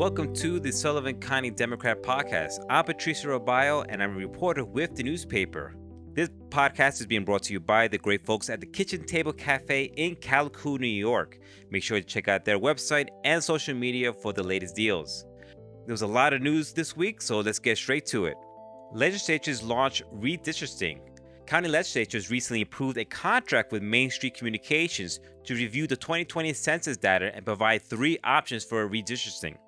Welcome to the Sullivan County Democrat Podcast. I'm Patricia Robayo, and I'm a reporter with the newspaper. This podcast is being brought to you by the great folks at the Kitchen Table Cafe in Callicoon, New York. Make sure to check out their website and social media for the latest deals. There was a lot of news this week, so let's get straight to it. Legislatures launch redistricting. County legislatures recently approved a contract with Main Street Communications to review the 2020 census data and provide three options for redistricting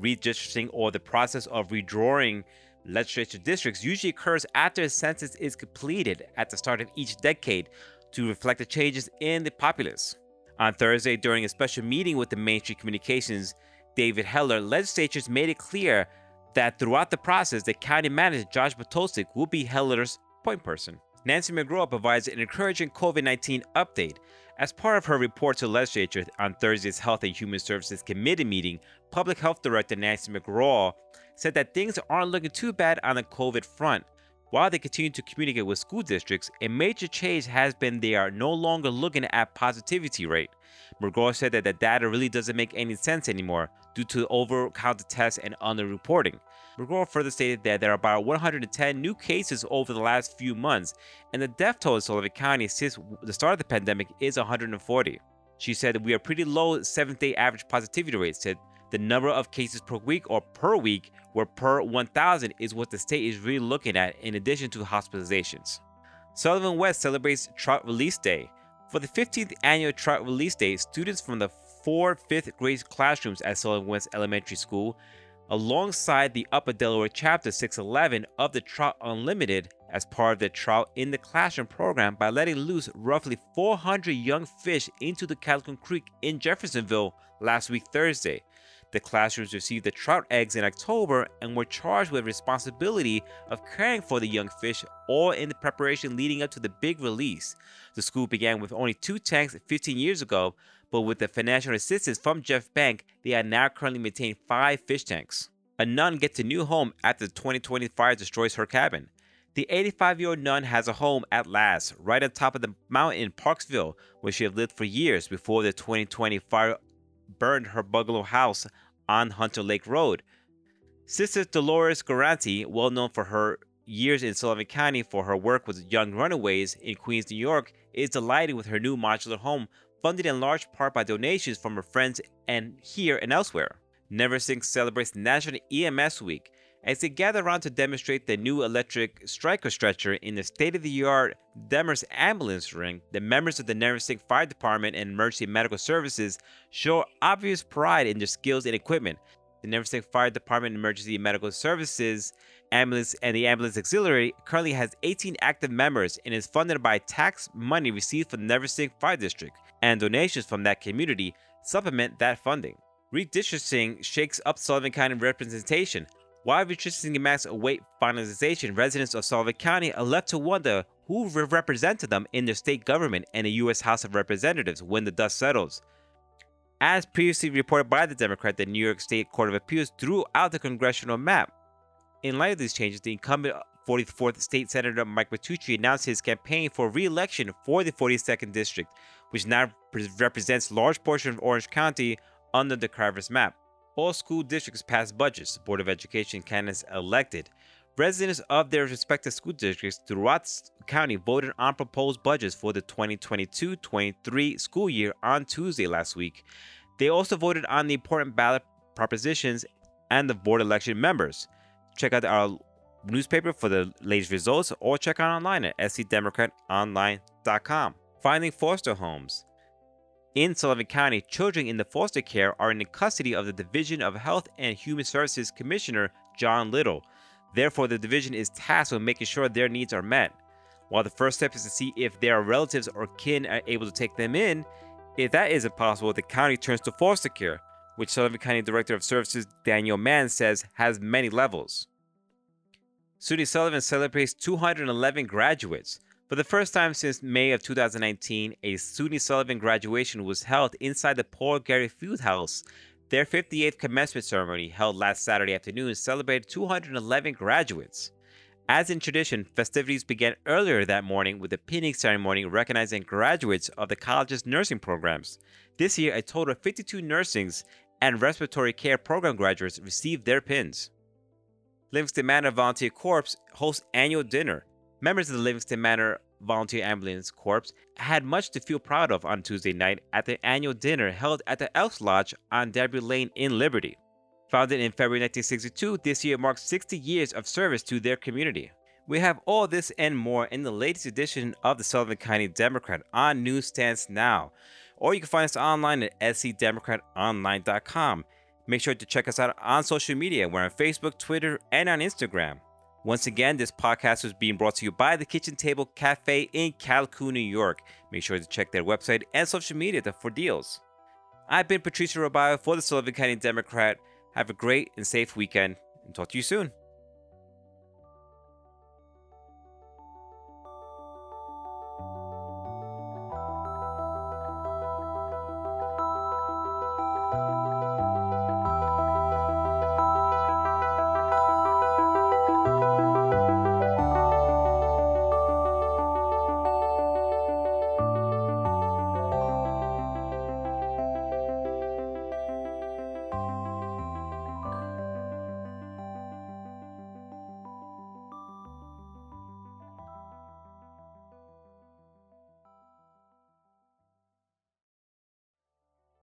redistricting or the process of redrawing legislature districts usually occurs after a census is completed at the start of each decade to reflect the changes in the populace. On Thursday, during a special meeting with the Main Street Communications, David Heller, legislatures made it clear that throughout the process, the county manager, Josh Potosek, will be Heller's point person. Nancy McGraw provides an encouraging COVID 19 update. As part of her report to legislature on Thursday's Health and Human Services Committee meeting, Public Health Director Nancy McGraw said that things aren't looking too bad on the COVID front. While they continue to communicate with school districts, a major change has been they are no longer looking at positivity rate. McGraw said that the data really doesn't make any sense anymore due to over-counted tests and underreporting. McGraw further stated that there are about 110 new cases over the last few months, and the death toll in Sullivan County since the start of the pandemic is 140. She said we are pretty low seventh day average positivity rate, said the number of cases per week or per week, where per 1,000 is what the state is really looking at in addition to hospitalizations. Sullivan West celebrates Trout Release Day. For the 15th annual Trout Release Day, students from the four fifth grade classrooms at Sullivan West Elementary School, alongside the Upper Delaware Chapter 611 of the Trout Unlimited, as part of the Trout in the Classroom program by letting loose roughly 400 young fish into the Callicoon Creek in Jeffersonville last week Thursday. The classrooms received the trout eggs in October and were charged with responsibility of caring for the young fish, all in the preparation leading up to the big release. The school began with only two tanks 15 years ago, but with the financial assistance from Jeff Bank, they are now currently maintaining five fish tanks. A nun gets a new home after the 2020 fire destroys her cabin. The 85 year old nun has a home at last, right on top of the mountain in Parksville, where she had lived for years before the 2020 fire burned her bungalow house on Hunter Lake Road. Sister Dolores Garanti, well known for her years in Sullivan County for her work with young runaways in Queens, New York, is delighted with her new modular home, funded in large part by donations from her friends and here and elsewhere. Neversink celebrates National EMS Week as they gather around to demonstrate the new electric Stryker stretcher in the state-of-the-art Demers ambulance ring, the members of the Neversink Fire Department and Emergency Medical Services show obvious pride in their skills and equipment. The Neversink Fire Department Emergency Medical Services ambulance and the ambulance auxiliary currently has 18 active members and is funded by tax money received from the Neversink Fire District, and donations from that community supplement that funding. Redistricting shakes up Sullivan County representation. While redistricting maps await finalization, residents of Sullivan County are left to wonder who represented them in their state government and the U.S. House of Representatives when the dust settles. As previously reported by the Democrat, the New York State Court of Appeals threw out the congressional map. In light of these changes, the incumbent 44th State Senator Mike Martucci announced his campaign for re-election for the 42nd District, which now represents large portion of Orange County under the Cervas map all school districts passed budgets, Board of Education candidates elected. Residents of their respective school districts throughout county voted on proposed budgets for the 2022 23 school year on Tuesday last week. They also voted on the important ballot propositions and the board election members. Check out our newspaper for the latest results or check out online at scdemocratonline.com. Finding foster homes. In Sullivan County, children in the foster care are in the custody of the Division of Health and Human Services Commissioner John Liddle. Therefore, the division is tasked with making sure their needs are met. While the first step is to see if their relatives or kin are able to take them in, if that isn't possible, the county turns to foster care, which Sullivan County Director of Services Daniel Mann says has many levels. SUNY Sullivan celebrates 211 graduates. For the first time since May of 2019, a SUNY Sullivan graduation was held inside the Paul Gerry Fieldhouse. Their 58th commencement ceremony, held last Saturday afternoon, celebrated 211 graduates. As in tradition, festivities began earlier that morning with a pinning ceremony recognizing graduates of the college's nursing programs. This year, a total of 52 nursings and respiratory care program graduates received their pins. Livingston Manor Volunteer Corps hosts annual dinner. Members of the Livingston Manor Volunteer Ambulance Corps had much to feel proud of on Tuesday night at the annual dinner held at the Elks Lodge on Debris Lane in Liberty. Founded in February 1962, this year marks 60 years of service to their community. We have all this and more in the latest edition of the Sullivan County Democrat on newsstands now, or you can find us online at scdemocratonline.com. Make sure to check us out on social media. We're on Facebook, Twitter, and on Instagram. Once again, this podcast was being brought to you by the Kitchen Table Cafe in Callicoon, New York. Make sure to check their website and social media for deals. I've been Patricia Robayo for the Sullivan County Democrat. Have a great and safe weekend and talk to you soon.